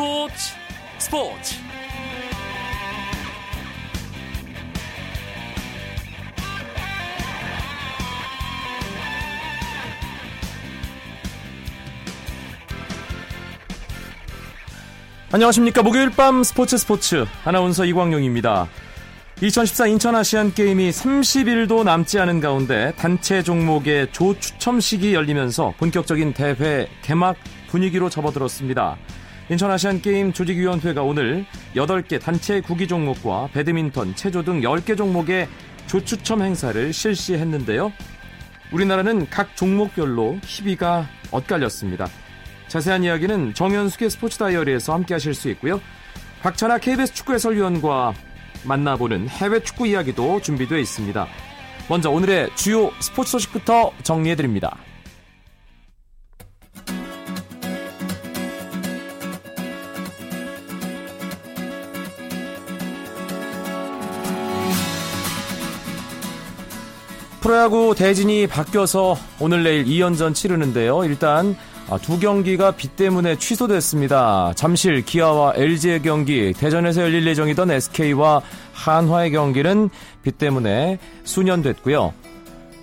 스포츠 스포츠. 안녕하십니까. 목요일 밤 스포츠 스포츠. 아나운서 이광용입니다. 2014 인천 아시안 게임이 30일도 남지 않은 가운데 단체 종목의 조 추첨식이 열리면서 본격적인 대회 개막 분위기로 접어들었습니다. 인천 아시안 게임 조직위원회가 오늘 8개 단체 구기 종목과 배드민턴, 체조 등 10개 종목의 조추첨 행사를 실시했는데요. 우리나라는 각 종목별로 희비가 엇갈렸습니다. 자세한 이야기는 정현숙의 스포츠 다이어리에서 함께 하실 수 있고요. 박찬아 KBS 축구 해설위원과 만나보는 해외 축구 이야기도 준비되어 있습니다. 먼저 오늘의 주요 스포츠 소식부터 정리해드립니다. 프로야구 대진이 바뀌어서 오늘 내일 2연전 치르는데요. 일단 아, 두 경기가 비 때문에 취소됐습니다. 잠실 기아와 LG의 경기, 대전에서 열릴 예정이던 SK와 한화의 경기는 비 때문에 수년됐고요.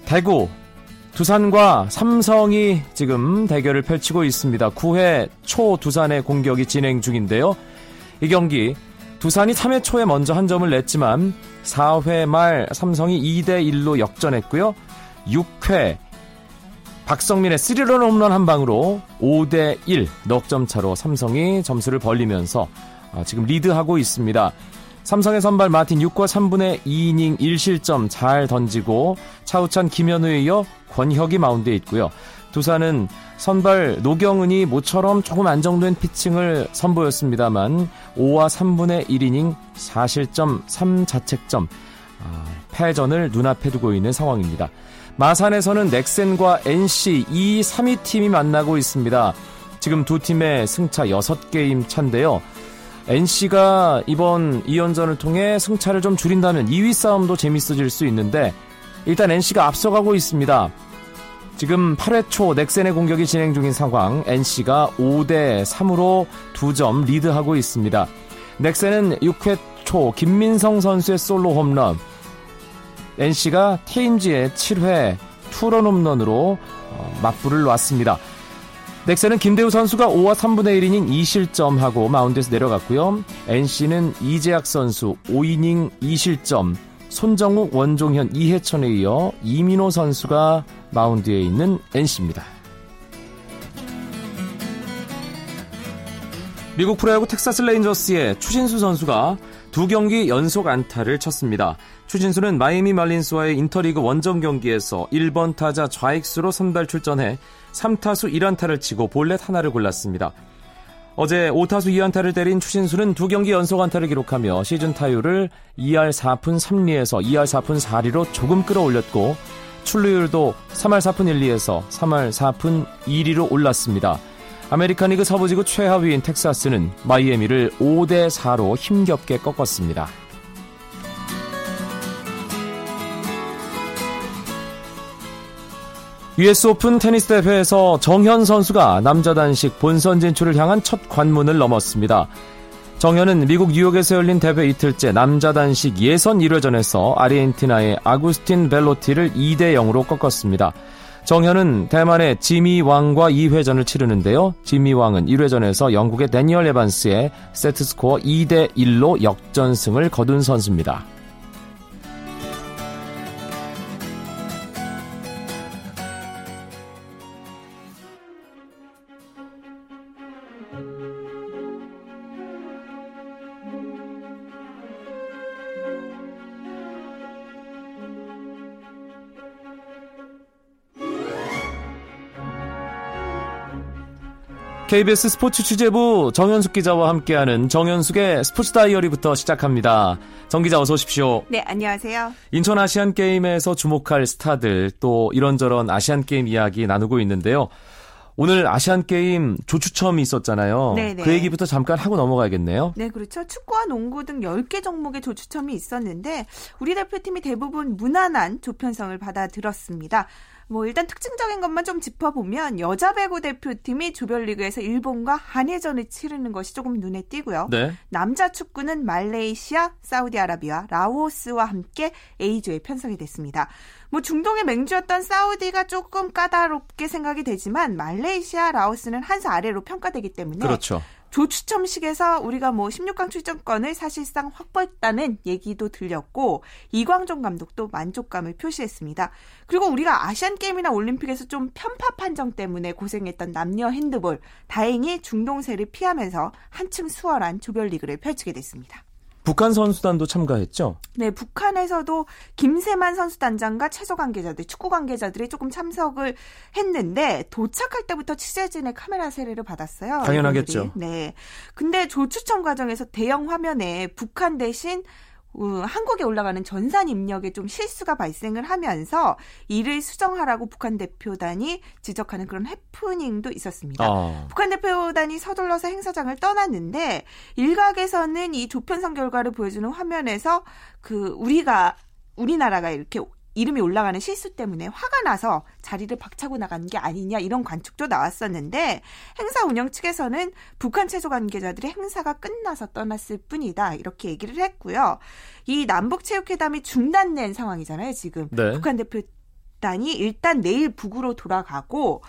대구, 두산과 삼성이 지금 대결을 펼치고 있습니다. 9회 초 두산의 공격이 진행 중인데요. 이 경기 두산이 3회 초에 먼저 한 점을 냈지만 4회 말 삼성이 2대 1로 역전했고요. 6회 박성민의 3런 홈런 한 방으로 5대 1 넉점 차로 삼성이 점수를 벌리면서 아, 지금 리드하고 있습니다. 삼성의 선발 마틴 6과 3분의 2이닝 1실점 잘 던지고 차우찬 김현우에 이어 권혁이 마운드에 있고요. 두산은 선발 노경은이 모처럼 조금 안정된 피칭을 선보였습니다만 5와 3분의 1이닝 4실점 3자책점 아, 패전을 눈앞에 두고 있는 상황입니다. 마산에서는 넥센과 NC 2, 3위 팀이 만나고 있습니다. 지금 두 팀의 승차 6게임 차인데요. NC가 이번 2연전을 통해 승차를 좀 줄인다면 2위 싸움도 재밌어질 수 있는데 일단 NC가 앞서가고 있습니다. 지금 8회 초 넥센의 공격이 진행 중인 상황 NC가 5대 3으로 2점 리드하고 있습니다. 넥센은 6회 초 김민성 선수의 솔로 홈런 NC가 테임즈의 7회 투런 홈런으로 어, 맞불을 놨습니다. 넥센은 김대우 선수가 5와 3분의 1이닝 2실점하고 마운드에서 내려갔고요. NC는 이재학 선수 5이닝 2실점, 손정욱, 원종현, 이해천에 이어 이민호 선수가 마운드에 있는 NC입니다. 미국 프로야구 텍사스 레인저스의 추신수 선수가 두 경기 연속 안타를 쳤습니다. 추신수는 마이애미 말린스와의 인터리그 원정 경기에서 1번 타자 좌익수로 선발 출전해 3타수 1안타를 치고 볼넷 하나를 골랐습니다. 어제 5타수 2안타를 때린 추신수는 두 경기 연속 안타를 기록하며 시즌 타율을 2할 4푼 3리에서 2할 4푼 4리로 조금 끌어올렸고 출루율도 3할 4푼 1리에서 3할 4푼 2리로 올랐습니다. 아메리칸 리그 서부지구 최하위인 텍사스는 마이애미를 5대 4로 힘겹게 꺾었습니다. US 오픈 테니스 대회에서 정현 선수가 남자 단식 본선 진출을 향한 첫 관문을 넘었습니다. 정현은 미국 뉴욕에서 열린 대회 이틀째 남자 단식 예선 1회전에서 아르헨티나의 아구스틴 벨로티를 2대 0으로 꺾었습니다. 정현은 대만의 지미 왕과 2회전을 치르는데요. 지미 왕은 1회전에서 영국의 데니얼 에반스의 세트스코어 2대 1로 역전승을 거둔 선수입니다. KBS 스포츠 취재부 정현숙 기자와 함께하는 정현숙의 스포츠 다이어리부터 시작합니다. 정 기자 어서 오십시오. 네, 안녕하세요. 인천 아시안 게임에서 주목할 스타들 또 이런저런 아시안 게임 이야기 나누고 있는데요. 오늘 아시안 게임 조추첨이 있었잖아요. 네네. 그 얘기부터 잠깐 하고 넘어가야겠네요. 네, 그렇죠. 축구와 농구 등 10개 종목의 조추첨이 있었는데 우리 대표팀이 대부분 무난한 조편성을 받아들었습니다. 뭐 일단 특징적인 것만 좀 짚어보면 여자 배구 대표팀이 조별리그에서 일본과 한일전을 치르는 것이 조금 눈에 띄고요. 네. 남자 축구는 말레이시아, 사우디아라비아, 라오스와 함께 A조에 편성이 됐습니다. 뭐 중동의 맹주였던 사우디가 조금 까다롭게 생각이 되지만 말레이시아, 라오스는 한 수 아래로 평가되기 때문에 그렇죠. 조추첨식에서 우리가 뭐 16강 출전권을 사실상 확보했다는 얘기도 들렸고 이광종 감독도 만족감을 표시했습니다. 그리고 우리가 아시안 게임이나 올림픽에서 좀 편파 판정 때문에 고생했던 남녀 핸드볼 다행히 중동세를 피하면서 한층 수월한 조별리그를 펼치게 됐습니다. 북한 선수단도 참가했죠? 네, 북한에서도 김세만 선수단장과 체조 관계자들, 축구 관계자들이 조금 참석을 했는데 도착할 때부터 취재진의 카메라 세례를 받았어요. 당연하겠죠. 이분들이. 네. 근데 조추첨 과정에서 대형 화면에 북한 대신 어, 한국에 올라가는 전산 입력에 좀 실수가 발생을 하면서 이를 수정하라고 북한 대표단이 지적하는 그런 해프닝도 있었습니다. 아. 북한 대표단이 서둘러서 행사장을 떠났는데 일각에서는 이 조편성 결과를 보여주는 화면에서 그 우리가 우리나라가 이렇게 이름이 올라가는 실수 때문에 화가 나서 자리를 박차고 나간 게 아니냐 이런 관측도 나왔었는데 행사 운영 측에서는 북한 체조 관계자들의 행사가 끝나서 떠났을 뿐이다 이렇게 얘기를 했고요. 이 남북 체육회담이 중단된 상황이잖아요 지금 네. 북한 대표단이 일단 내일 북으로 돌아가고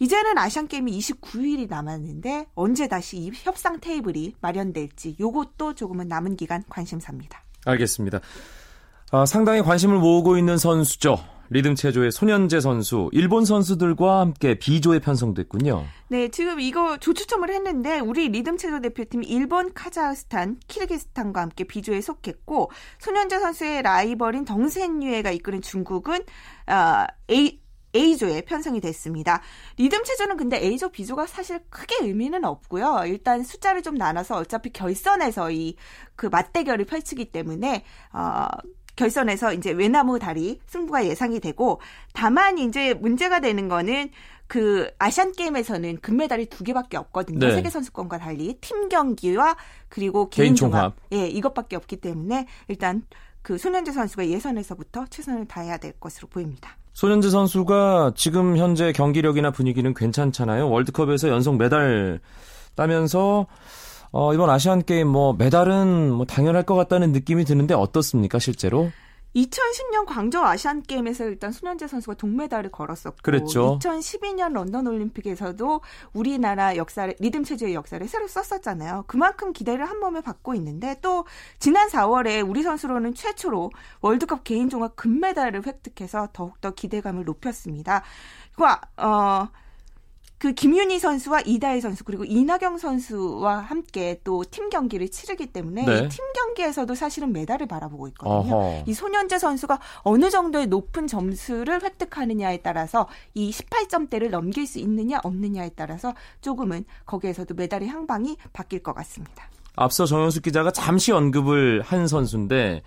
이제는 아시안 게임이 29일이 남았는데 언제 다시 이 협상 테이블이 마련될지 요것도 조금은 남은 기간 관심사입니다. 알겠습니다. 아, 상당히 관심을 모으고 있는 선수죠. 리듬 체조의 손현재 선수, 일본 선수들과 함께 B조에 편성됐군요. 네, 지금 이거 조추첨을 했는데 우리 리듬 체조 대표팀이 일본, 카자흐스탄, 키르기스탄과 함께 B조에 속했고 손현재 선수의 라이벌인 덩센유에가 이끄는 중국은 어, A A조에 편성이 됐습니다. 리듬 체조는 근데 A조, B조가 사실 크게 의미는 없고요. 일단 숫자를 좀 나눠서 어차피 결선에서 이 그 맞대결을 펼치기 때문에 어 결선에서 이제 외나무 다리 승부가 예상이 되고 다만 이제 문제가 되는 거는 그 아시안 게임에서는 금메달이 두 개밖에 없거든요. 네. 세계 선수권과 달리 팀 경기와 그리고 개인 개인 종합. 종합. 예, 이것밖에 없기 때문에 일단 그 손현재 선수가 예선에서부터 최선을 다해야 될 것으로 보입니다. 손현재 선수가 지금 현재 경기력이나 분위기는 괜찮잖아요. 월드컵에서 연속 메달 따면서 어, 이번 아시안 게임 뭐 메달은 뭐 당연할 것 같다는 느낌이 드는데 어떻습니까 실제로? 2010년 광저우 아시안 게임에서 일단 손현재 선수가 동메달을 걸었었고 그랬죠. 2012년 런던 올림픽에서도 우리나라 역사를 리듬 체조의 역사를 새로 썼었잖아요. 그만큼 기대를 한 몸에 받고 있는데 또 지난 4월에 우리 선수로는 최초로 월드컵 개인 종합 금메달을 획득해서 더욱더 기대감을 높였습니다. 그와 어 그 김윤희 선수와 이다혜 선수 그리고 이나경 선수와 함께 또 팀 경기를 치르기 때문에 네. 이팀 경기에서도 사실은 메달을 바라보고 있거든요. 어허. 이 손현재 선수가 어느 정도의 높은 점수를 획득하느냐에 따라서 이 18점대를 넘길 수 있느냐 없느냐에 따라서 조금은 거기에서도 메달의 향방이 바뀔 것 같습니다. 앞서 정현숙 기자가 잠시 언급을 한 선수인데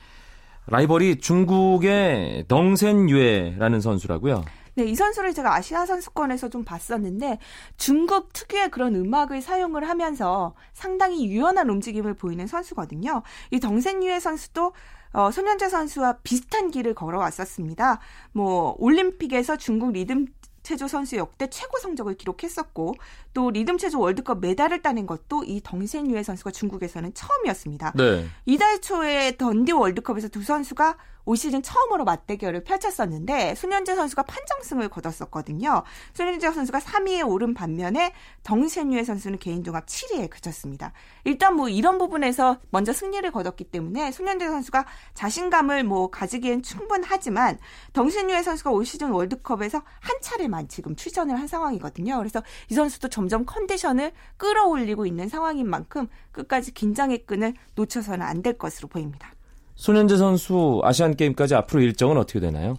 라이벌이 중국의 덩센유에라는 선수라고요. 네, 이 선수를 제가 아시아 선수권에서 좀 봤었는데 중국 특유의 그런 음악을 사용을 하면서 상당히 유연한 움직임을 보이는 선수거든요. 이 덩센유의 선수도 어, 손현재 선수와 비슷한 길을 걸어왔었습니다. 뭐 올림픽에서 중국 리듬 체조 선수 역대 최고 성적을 기록했었고 또 리듬 체조 월드컵 메달을 따낸 것도 이 덩센유의 선수가 중국에서는 처음이었습니다. 네. 이달 초에 던디 월드컵에서 두 선수가 올 시즌 처음으로 맞대결을 펼쳤었는데 손현재 선수가 판정승을 거뒀었거든요. 손현재 선수가 3위에 오른 반면에 덩센유의 선수는 개인 종합 7위에 그쳤습니다. 일단 뭐 이런 부분에서 먼저 승리를 거뒀기 때문에 손현재 선수가 자신감을 뭐 가지기엔 충분하지만 덩센유의 선수가 올 시즌 월드컵에서 한 차례만 지금 출전을 한 상황이거든요. 그래서 이 선수도 점점 컨디션을 끌어올리고 있는 상황인 만큼 끝까지 긴장의 끈을 놓쳐서는 안 될 것으로 보입니다. 손현재 선수 아시안 게임까지 앞으로 일정은 어떻게 되나요?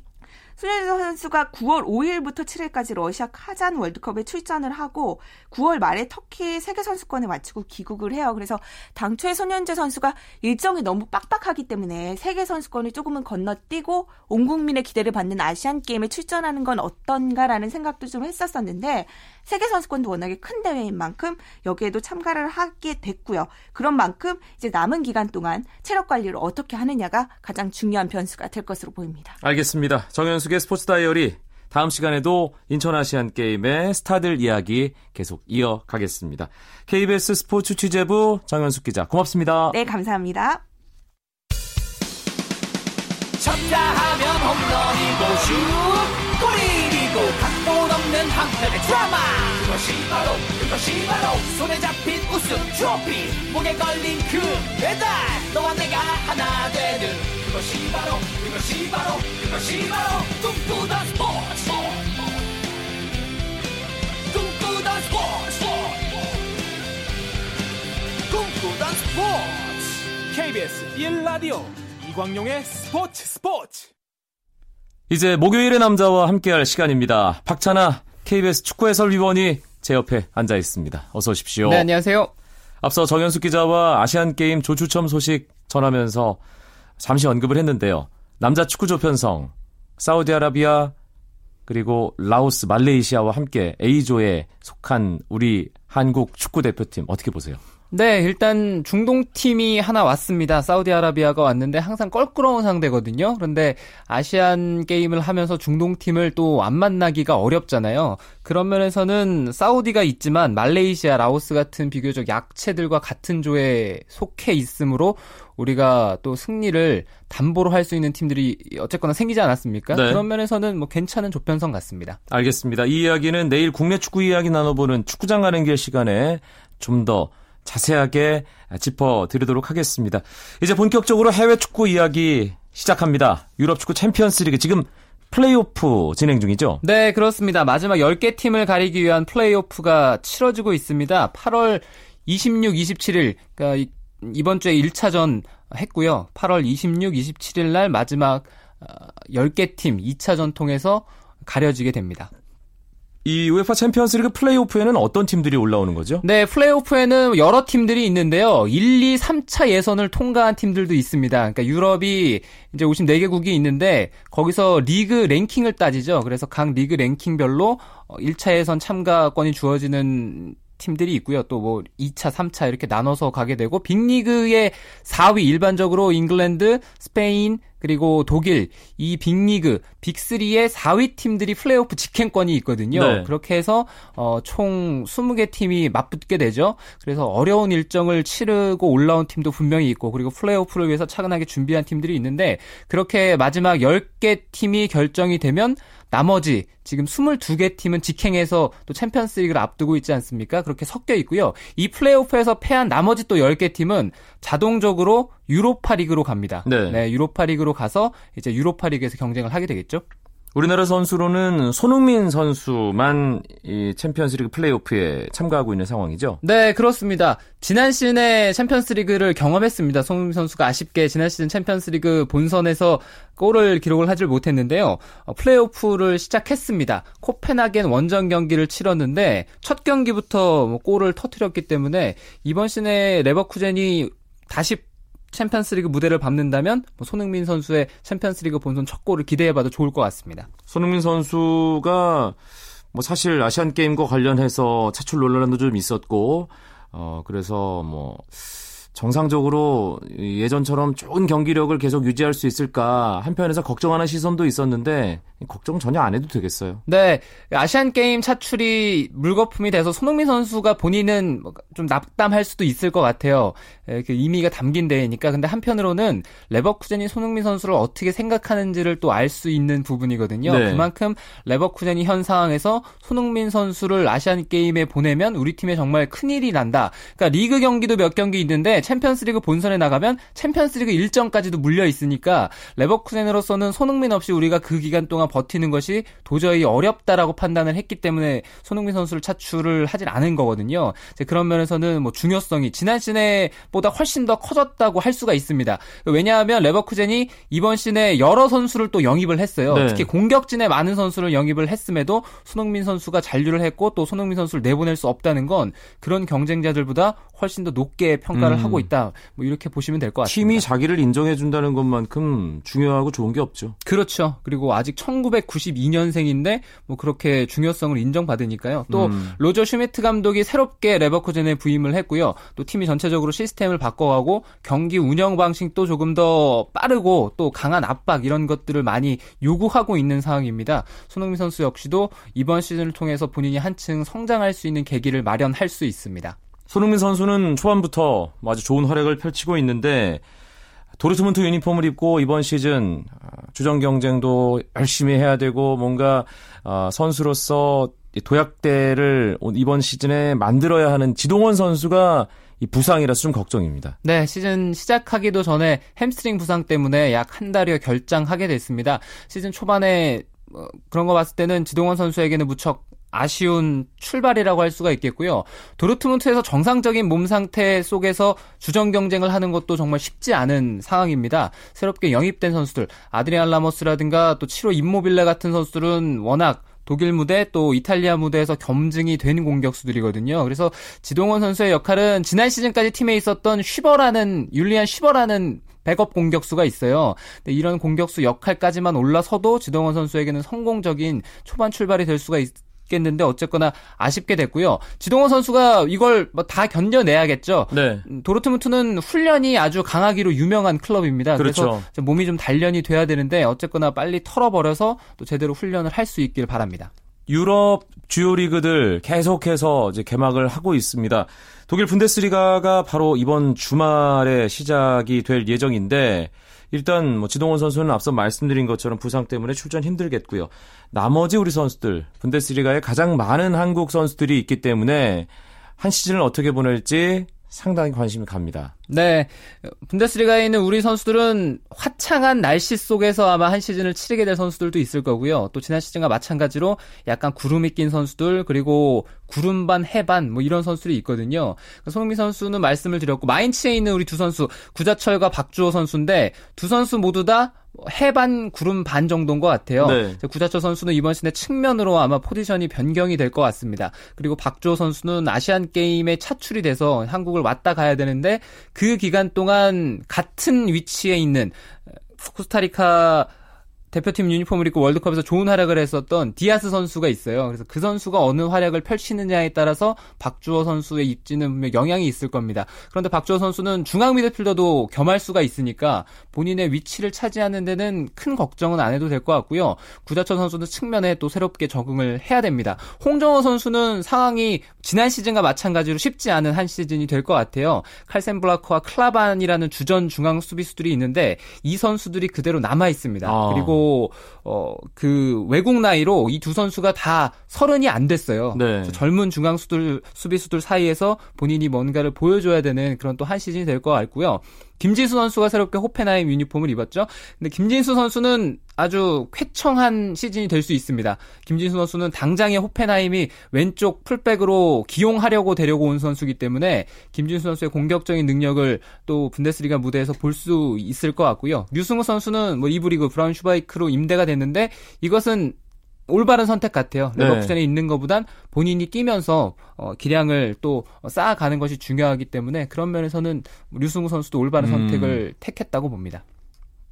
손현재 선수가 9월 5일부터 7일까지 러시아 카잔 월드컵에 출전을 하고 9월 말에 터키 세계 선수권을 마치고 귀국을 해요. 그래서 당초에 손현재 선수가 일정이 너무 빡빡하기 때문에 세계 선수권을 조금은 건너뛰고 온 국민의 기대를 받는 아시안 게임에 출전하는 건 어떤가라는 생각도 좀 했었었는데 세계 선수권도 워낙에 큰 대회인 만큼 여기에도 참가를 하게 됐고요. 그런 만큼 이제 남은 기간 동안 체력 관리를 어떻게 하느냐가 가장 중요한 변수가 될 것으로 보입니다. 알겠습니다. 정현숙의 스포츠 다이어리 다음 시간에도 인천 아시안 게임의 스타들 이야기 계속 이어가겠습니다. KBS 스포츠 취재부 장현숙 기자 고맙습니다. 네, 감사합니다. 쳤다 하면 홈런이고 슛 없는 한편의 드라마. 그것이 바로 그것이 바로 손에 잡힌 우승 트로피. 목에 걸린 그 배달. 너와 내가 하나 되는 그것이 바로 그것이 바로 그것이 바로 꿈꾸던 스포츠. 꿈꾸던 스포츠. 꿈꾸던 스포츠. KBS 1라디오 이광용의 스포츠 스포츠. 이제 목요일의 남자와 함께할 시간입니다. 박찬아 KBS 축구 해설위원이 제 옆에 앉아 있습니다. 어서 오십시오. 네, 안녕하세요. 앞서 정현숙 기자와 아시안 게임 조추첨 소식 전하면서 잠시 언급을 했는데요. 남자 축구 조편성 사우디아라비아 그리고 라오스, 말레이시아와 함께 A조에 속한 우리 한국 축구 대표팀 어떻게 보세요? 네, 일단 중동 팀이 하나 왔습니다. 사우디아라비아가 왔는데 항상 껄끄러운 상대거든요. 그런데 아시안 게임을 하면서 중동 팀을 또 안 만나기가 어렵잖아요. 그런 면에서는 사우디가 있지만 말레이시아, 라오스 같은 비교적 약체들과 같은 조에 속해 있으므로 우리가 또 승리를 담보로 할 수 있는 팀들이 어쨌거나 생기지 않았습니까? 네. 그런 면에서는 뭐 괜찮은 조편성 같습니다. 알겠습니다. 이 이야기는 내일 국내 축구 이야기 나눠보는 축구장 가는 길 시간에 좀더 자세하게 짚어드리도록 하겠습니다. 이제 본격적으로 해외 축구 이야기 시작합니다. 유럽 축구 챔피언스 리그 지금 플레이오프 진행 중이죠? 네, 그렇습니다. 마지막 10개 팀을 가리기 위한 플레이오프가 치러지고 있습니다. 8월 26, 27일, 그러니까 이번 주에 1차전 했고요. 8월 26, 27일 날 마지막 10개 팀 2차전 통해서 가려지게 됩니다. 이 우에파 챔피언스리그 플레이오프에는 어떤 팀들이 올라오는 거죠? 네, 플레이오프에는 여러 팀들이 있는데요. 1, 2, 3차 예선을 통과한 팀들도 있습니다. 그러니까 유럽이 이제 54개국이 있는데 거기서 리그 랭킹을 따지죠. 그래서 각 리그 랭킹별로 1차 예선 참가권이 주어지는 팀들이 있고요. 또 뭐 2차, 3차 이렇게 나눠서 가게 되고 빅리그의 4위 일반적으로 잉글랜드, 스페인, 그리고 독일 이 빅리그 빅3의 4위 팀들이 플레이오프 직행권이 있거든요. 네. 그렇게 해서 어, 총 20개 팀이 맞붙게 되죠. 그래서 어려운 일정을 치르고 올라온 팀도 분명히 있고 그리고 플레이오프를 위해서 차근하게 준비한 팀들이 있는데 그렇게 마지막 10개 팀이 결정이 되면 나머지 지금 22개 팀은 직행해서 또 챔피언스 리그를 앞두고 있지 않습니까? 그렇게 섞여 있고요. 이 플레이오프에서 패한 나머지 또 10개 팀은 자동적으로 유로파 리그로 갑니다. 네. 유로파 리그로 가서 이제 유로파 리그에서 경쟁을 하게 되겠죠. 우리나라 선수로는 손흥민 선수만 이 챔피언스리그 플레이오프에 참가하고 있는 상황이죠. 네, 그렇습니다. 지난 시즌에 챔피언스 리그를 경험했습니다. 손흥민 선수가 아쉽게 지난 시즌 챔피언스 리그 본선에서 골을 기록을 하질 못했는데요. 어, 플레이오프를 시작했습니다. 코펜하겐 원정 경기를 치렀는데 첫 경기부터 뭐 골을 터뜨렸기 때문에 이번 시즌에 레버쿠젠이 다시 챔피언스리그 무대를 밟는다면 뭐 손흥민 선수의 챔피언스리그 본선 첫 골을 기대해봐도 좋을 것 같습니다. 손흥민 선수가 뭐 사실 아시안 게임과 관련해서 차출 논란도 좀 있었고 어 그래서 뭐 정상적으로 예전처럼 좋은 경기력을 계속 유지할 수 있을까 한편에서 걱정하는 시선도 있었는데 걱정 전혀 안 해도 되겠어요. 네, 아시안 게임 차출이 물거품이 돼서 손흥민 선수가 본인은 뭐좀 낙담할 수도 있을 것 같아요. 예, 그 의미가 담긴 대회니까. 근데 한편으로는 레버쿠젠이 손흥민 선수를 어떻게 생각하는지를 또 알 수 있는 부분이거든요. 네. 그만큼 레버쿠젠이 현 상황에서 손흥민 선수를 아시안 게임에 보내면 우리 팀에 정말 큰 일이 난다. 그러니까 리그 경기도 몇 경기 있는데 챔피언스리그 본선에 나가면 챔피언스리그 일정까지도 물려 있으니까 레버쿠젠으로서는 손흥민 없이 우리가 그 기간 동안 버티는 것이 도저히 어렵다라고 판단을 했기 때문에 손흥민 선수를 차출을 하진 않은 거거든요. 그런 면에서는 뭐 중요성이 지난 시즌보다 훨씬 더 커졌다고 할 수가 있습니다. 왜냐하면 레버쿠젠이 이번 시즌에 여러 선수를 또 영입을 했어요. 네. 특히 공격진에 많은 선수를 영입을 했음에도 손흥민 선수가 잔류를 했고 또 손흥민 선수를 내보낼 수 없다는 건 그런 경쟁자들보다 훨씬 더 높게 평가를 음. 하고 있다. 뭐 이렇게 보시면 될 것 같습니다. 팀이 자기를 인정해 준다는 것만큼 중요하고 좋은 게 없죠. 그렇죠. 그리고 아직 1992년생인데 뭐 그렇게 중요성을 인정받으니까요. 또 음. 로저 슈미트 감독이 새롭게 레버쿠젠에 부임을 했고요. 또 팀이 전체적으로 시스템을 바꿔가고 경기 운영 방식도 조금 더 빠르고 또 강한 압박 이런 것들을 많이 요구하고 있는 상황입니다. 손흥민 선수 역시도 이번 시즌을 통해서 본인이 한층 성장할 수 있는 계기를 마련할 수 있습니다. 손흥민 선수는 초반부터 아주 좋은 활약을 펼치고 있는데 도르트문트 유니폼을 입고 이번 시즌 아, 주전 경쟁도 열심히 해야 되고 뭔가 아, 선수로서 이 도약대를 이번 시즌에 만들어야 하는 지동원 선수가 이 부상이라서 좀 걱정입니다. 네, 시즌 시작하기도 전에 햄스트링 부상 때문에 약 한 달여 결장하게 됐습니다. 시즌 초반에 어, 그런 거 봤을 때는 지동원 선수에게는 무척 아쉬운 출발이라고 할 수가 있겠고요. 도르트문트에서 정상적인 몸 상태 속에서 주전 경쟁을 하는 것도 정말 쉽지 않은 상황입니다. 새롭게 영입된 선수들, 아드리안 라모스라든가 또 7호 임모빌레 같은 선수들은 워낙 독일 무대 또 이탈리아 무대에서 겸증이 된 공격수들이거든요. 그래서 지동원 선수의 역할은 지난 시즌까지 팀에 있었던 쉬버라는 율리안 쉬버라는 백업 공격수가 있어요. 근데 이런 공격수 역할까지만 올라서도 지동원 선수에게는 성공적인 초반 출발이 될 수가 있 겠는데 어쨌거나 아쉽게 됐고요. 지동원 선수가 이걸 뭐 다 견뎌내야겠죠. 네. 음, 도르트문트는 훈련이 아주 강하기로 유명한 클럽입니다. 그렇죠. 그래서 좀 몸이 좀 단련이 돼야 되는데 어쨌거나 빨리 털어버려서 또 제대로 훈련을 할 수 있길 바랍니다. 유럽 주요 리그들 계속해서 이제 개막을 하고 있습니다. 독일 분데스리가가 바로 이번 주말에 시작이 될 예정인데 일단 뭐 지동원 선수는 앞서 말씀드린 것처럼 부상 때문에 출전 힘들겠고요. 나머지 우리 선수들 분데스리가에 가장 많은 한국 선수들이 있기 때문에 한 시즌을 어떻게 보낼지 상당히 관심이 갑니다. 네. 분데스리가에 있는 우리 선수들은 화창한 날씨 속에서 아마 한 시즌을 치르게 될 선수들도 있을 거고요. 또 지난 시즌과 마찬가지로 약간 구름이 낀 선수들 그리고 구름 반 해반 뭐 이런 선수들이 있거든요. 손흥민 선수는 말씀을 드렸고 마인츠에 있는 우리 두 선수 구자철과 박주호 선수인데 두 선수 모두 다 해 반 구름 반 정도인 것 같아요. 네. 구자철 선수는 이번 시즌에 측면으로 아마 포지션이 변경이 될 것 같습니다. 그리고 박주호 선수는 아시안 게임에 차출이 돼서 한국을 왔다 가야 되는데 그 기간 동안 같은 위치에 있는 코스타리카 대표팀 유니폼을 입고 월드컵에서 좋은 활약을 했었던 디아스 선수가 있어요. 그래서 그 선수가 어느 활약을 펼치느냐에 따라서 박주호 선수의 입지는 분명 영향이 있을 겁니다. 그런데 박주호 선수는 중앙 미드필더도 겸할 수가 있으니까 본인의 위치를 차지하는 데는 큰 걱정은 안 해도 될 것 같고요. 구자철 선수는 측면에 또 새롭게 적응을 해야 됩니다. 홍정호 선수는 상황이 지난 시즌과 마찬가지로 쉽지 않은 한 시즌이 될 것 같아요. 칼센 블라커와 클라반이라는 주전 중앙 수비수들이 있는데 이 선수들이 그대로 남아 있습니다. 아. 그리고 어, 그 외국 나이로 이 두 선수가 다 서른이 안 됐어요. 네. 젊은 중앙 수들 수비수들 사이에서 본인이 뭔가를 보여줘야 되는 그런 또 한 시즌이 될 것 같고요. 김진수 선수가 새롭게 호펜하임 유니폼을 입었죠. 근데 김진수 선수는 아주 쾌청한 시즌이 될 수 있습니다. 김진수 선수는 당장에 호펜하임이 왼쪽 풀백으로 기용하려고 데려고 온 선수이기 때문에 김진수 선수의 공격적인 능력을 또 분데스리가 무대에서 볼 수 있을 것 같고요. 류승우 선수는 뭐 이브리그 브라운 슈바이크로 임대가 됐는데 이것은 올바른 선택 같아요. 네. 레버쿠젠에 있는 것보단 본인이 뛰면서 어, 기량을 또 쌓아가는 것이 중요하기 때문에 그런 면에서는 류승우 선수도 올바른 음. 선택을 택했다고 봅니다.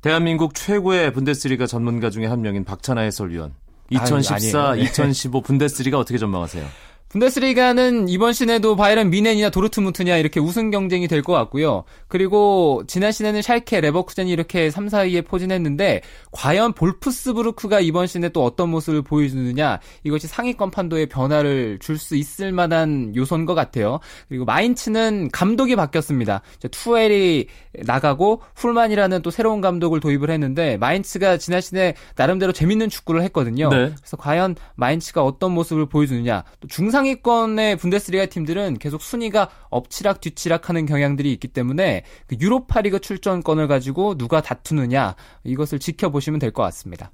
대한민국 최고의 분데스리가 전문가 중에 한 명인 박찬하 해설위원. 아유, 2014, 아니에요. 네. 2015 분데스리가 어떻게 전망하세요? 분데스리가는 이번 시즌에도 바이런 미넨이나 도르트문트냐 이렇게 우승 경쟁이 될 것 같고요. 그리고 지난 시즌에는 샬케, 레버쿠젠이 이렇게 3, 4위에 포진했는데 과연 볼프스부르크가 이번 시즌에 또 어떤 모습을 보여주느냐 이것이 상위권 판도에 변화를 줄 수 있을 만한 요소인 것 같아요. 그리고 마인츠는 감독이 바뀌었습니다. 투엘이 나가고 휼만이라는 또 새로운 감독을 도입을 했는데 마인츠가 지난 시즌에 나름대로 재밌는 축구를 했거든요. 네. 그래서 과연 마인츠가 어떤 모습을 보여주느냐. 또 중상위권의 분데스리가 팀들은 계속 순위가 엎치락 뒤치락 하는 경향들이 있기 때문에 그 유로파리그 출전권을 가지고 누가 다투느냐 이것을 지켜보시면 될 것 같습니다.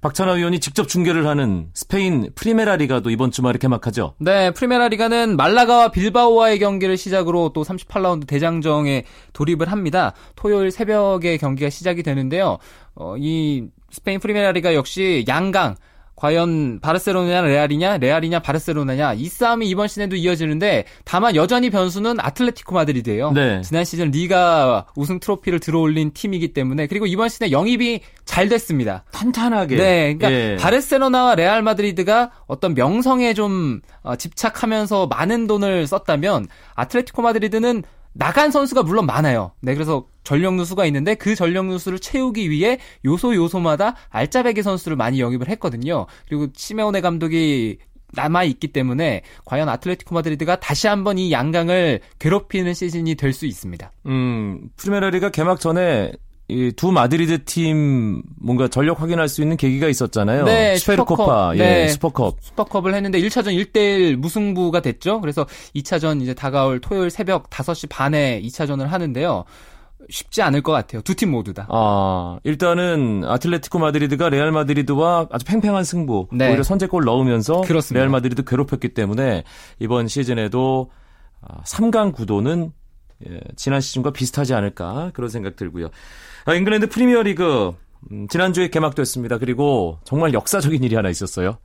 박찬하 위원이 직접 중계를 하는 스페인 프리메라 리가도 이번 주말에 개막하죠. 네, 프리메라 리가는 말라가와 빌바오와의 경기를 시작으로 또 38라운드 대장정에 돌입을 합니다. 토요일 새벽에 경기가 시작이 되는데요. 어, 이 스페인 프리메라 리가 역시 양강 과연 바르셀로나냐 레알이냐 레알이냐 바르셀로나냐 이 싸움이 이번 시즌에도 이어지는데 다만 여전히 변수는 아틀레티코 마드리드예요. 네. 지난 시즌 리가 우승 트로피를 들어올린 팀이기 때문에 그리고 이번 시즌에 영입이 잘 됐습니다. 탄탄하게. 네, 그러니까 예. 바르셀로나와 레알 마드리드가 어떤 명성에 좀 어, 집착하면서 많은 돈을 썼다면 아틀레티코 마드리드는 나간 선수가 물론 많아요. 네, 그래서 전력 누수가 있는데 그 전력 누수를 채우기 위해 요소 요소마다 알짜배기 선수를 많이 영입을 했거든요. 그리고 시메오네 감독이 남아 있기 때문에 과연 아틀레티코 마드리드가 다시 한번 이 양강을 괴롭히는 시즌이 될 수 있습니다. 음, 프리메라리가 개막 전에 이 두 마드리드 팀 뭔가 전력 확인할 수 있는 계기가 있었잖아요. 네, 수페르코파, 슈퍼컵. 예, 네. 슈퍼컵. 슈퍼컵을 했는데 1차전 1대1 무승부가 됐죠. 그래서 2차전 이제 다가올 토요일 새벽 5시 반에 2차전을 하는데요. 쉽지 않을 것 같아요. 두 팀 모두 다. 아, 일단은 아틀레티코 마드리드가 레알 마드리드와 아주 팽팽한 승부, 네. 오히려 선제골 넣으면서 그렇습니다. 레알 마드리드 괴롭혔기 때문에 이번 시즌에도 아, 3강 구도는 예, 지난 시즌과 비슷하지 않을까 그런 생각 들고요. 아, 잉글랜드 프리미어리그 음, 지난주에 개막됐습니다. 그리고 정말 역사적인 일이 하나 있었어요.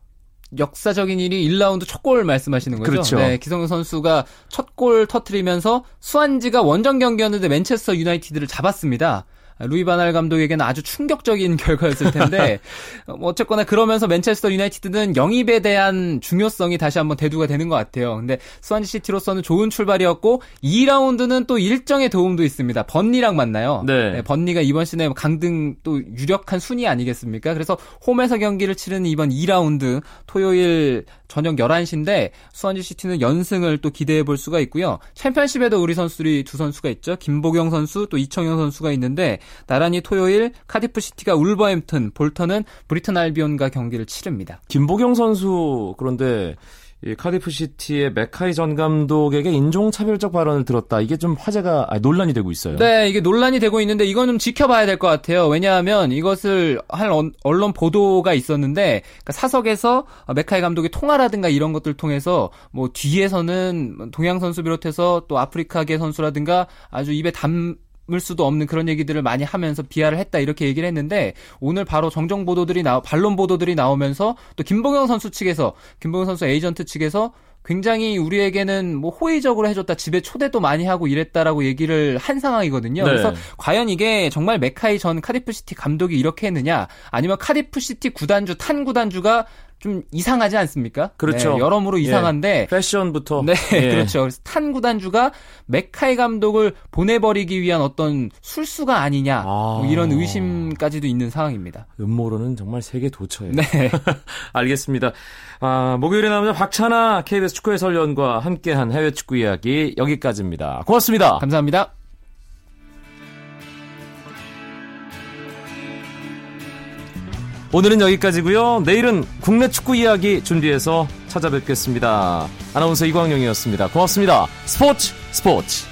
역사적인 일이 1라운드 첫 골 말씀하시는 거죠? 그렇죠. 네, 기성용 선수가 첫 골 터트리면서 수완지가 원정 경기였는데 맨체스터 유나이티드를 잡았습니다. 루이 바날 감독에게는 아주 충격적인 결과였을 텐데 어, 뭐 어쨌거나 그러면서 맨체스터 유나이티드는 영입에 대한 중요성이 다시 한번 대두가 되는 것 같아요. 근데 스완지 시티로서는 좋은 출발이었고 2라운드는 또 일정의 도움도 있습니다. 번니랑 만나요. 네. 번니가 이번 시즌에 강등 또 유력한 순위 아니겠습니까? 그래서 홈에서 경기를 치르는 이번 2라운드 토요일 저녁 11시인데 스완지 시티는 연승을 또 기대해 볼 수가 있고요. 챔피언십에도 우리 선수들이 두 선수가 있죠. 김보경 선수 또 이청용 선수가 있는데 나란히 토요일 카디프 시티가 울버햄튼, 볼턴은 브라이턴 알비온과 경기를 치릅니다. 김보경 선수 그런데 이 카디프 시티의 맥카이 전 감독에게 인종차별적 발언을 들었다. 이게 좀 화제가 아니, 논란이 되고 있어요. 네, 이게 논란이 되고 있는데 이건 좀 지켜봐야 될 것 같아요. 왜냐하면 이것을 할 언- 언론 보도가 있었는데 그러니까 사석에서 맥카이 감독의 통화라든가 이런 것들 통해서 뭐 뒤에서는 동양 선수 비롯해서 또 아프리카계 선수라든가 아주 입에 담을 수도 없는 그런 얘기들을 많이 하면서 비하를 했다 이렇게 얘기를 했는데 오늘 바로 정정 보도들이 나 반론 보도들이 나오면서 또 김보경 선수 측에서 김보경 선수 에이전트 측에서 굉장히 우리에게는 뭐 호의적으로 해줬다 집에 초대도 많이 하고 이랬다라고 얘기를 한 상황이거든요. 네. 그래서 과연 이게 정말 맥카이 전 카디프 시티 감독이 이렇게 했느냐 아니면 카디프 시티 구단주 탄 구단주가 좀 이상하지 않습니까? 그렇죠. 네, 여러모로 이상한데 패션부터 네, 예. 그렇죠. 그래서 탄 구단주가 메카이 감독을 보내버리기 위한 어떤 술수가 아니냐 아. 뭐 이런 의심까지도 있는 상황입니다. 음모론은 정말 세계 도처예요. 네, 알겠습니다. 아, 목요일에 나오는 박찬아 KBS 축구 해설위원과 함께한 해외 축구 이야기 여기까지입니다. 고맙습니다. 감사합니다. 오늘은 여기까지고요. 내일은 국내 축구 이야기 준비해서 찾아뵙겠습니다. 아나운서 이광용이었습니다. 고맙습니다. 스포츠 스포츠.